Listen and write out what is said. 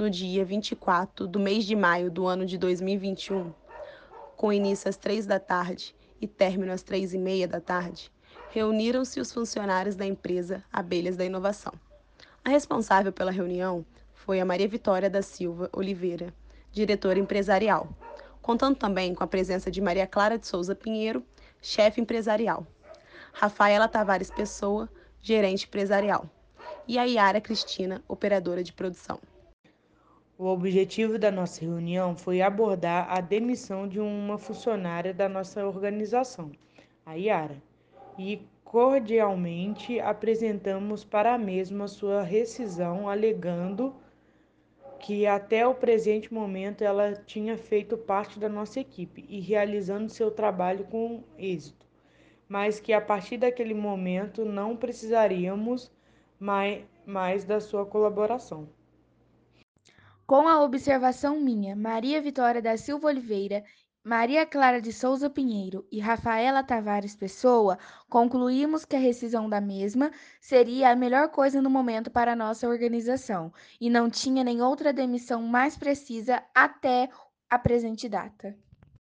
no dia 24 do mês de maio do ano de 2021, com início às três da tarde e término às três e meia da tarde, reuniram-se os funcionários da empresa Abelhas da Inovação. A responsável pela reunião foi a Maria Vitória da Silva Oliveira, diretora empresarial, contando também com a presença de Maria Clara de Souza Pinheiro, chefe empresarial, Rafaela Tavares Pessoa, gerente empresarial, e a Yara Cristina, operadora de produção. O objetivo da nossa reunião foi abordar a demissão de uma funcionária da nossa organização, a Yara, e cordialmente apresentamos para a mesma sua rescisão, alegando que até o presente momento ela tinha feito parte da nossa equipe e realizando seu trabalho com êxito, mas que a partir daquele momento não precisaríamos mais, mais da sua colaboração. Com a observação minha, Maria Vitória da Silva Oliveira, Maria Clara de Souza Pinheiro e Rafaela Tavares Pessoa, concluímos que a rescisão da mesma seria a melhor coisa no momento para nossa organização e não tinha nem outra demissão mais precisa até a presente data.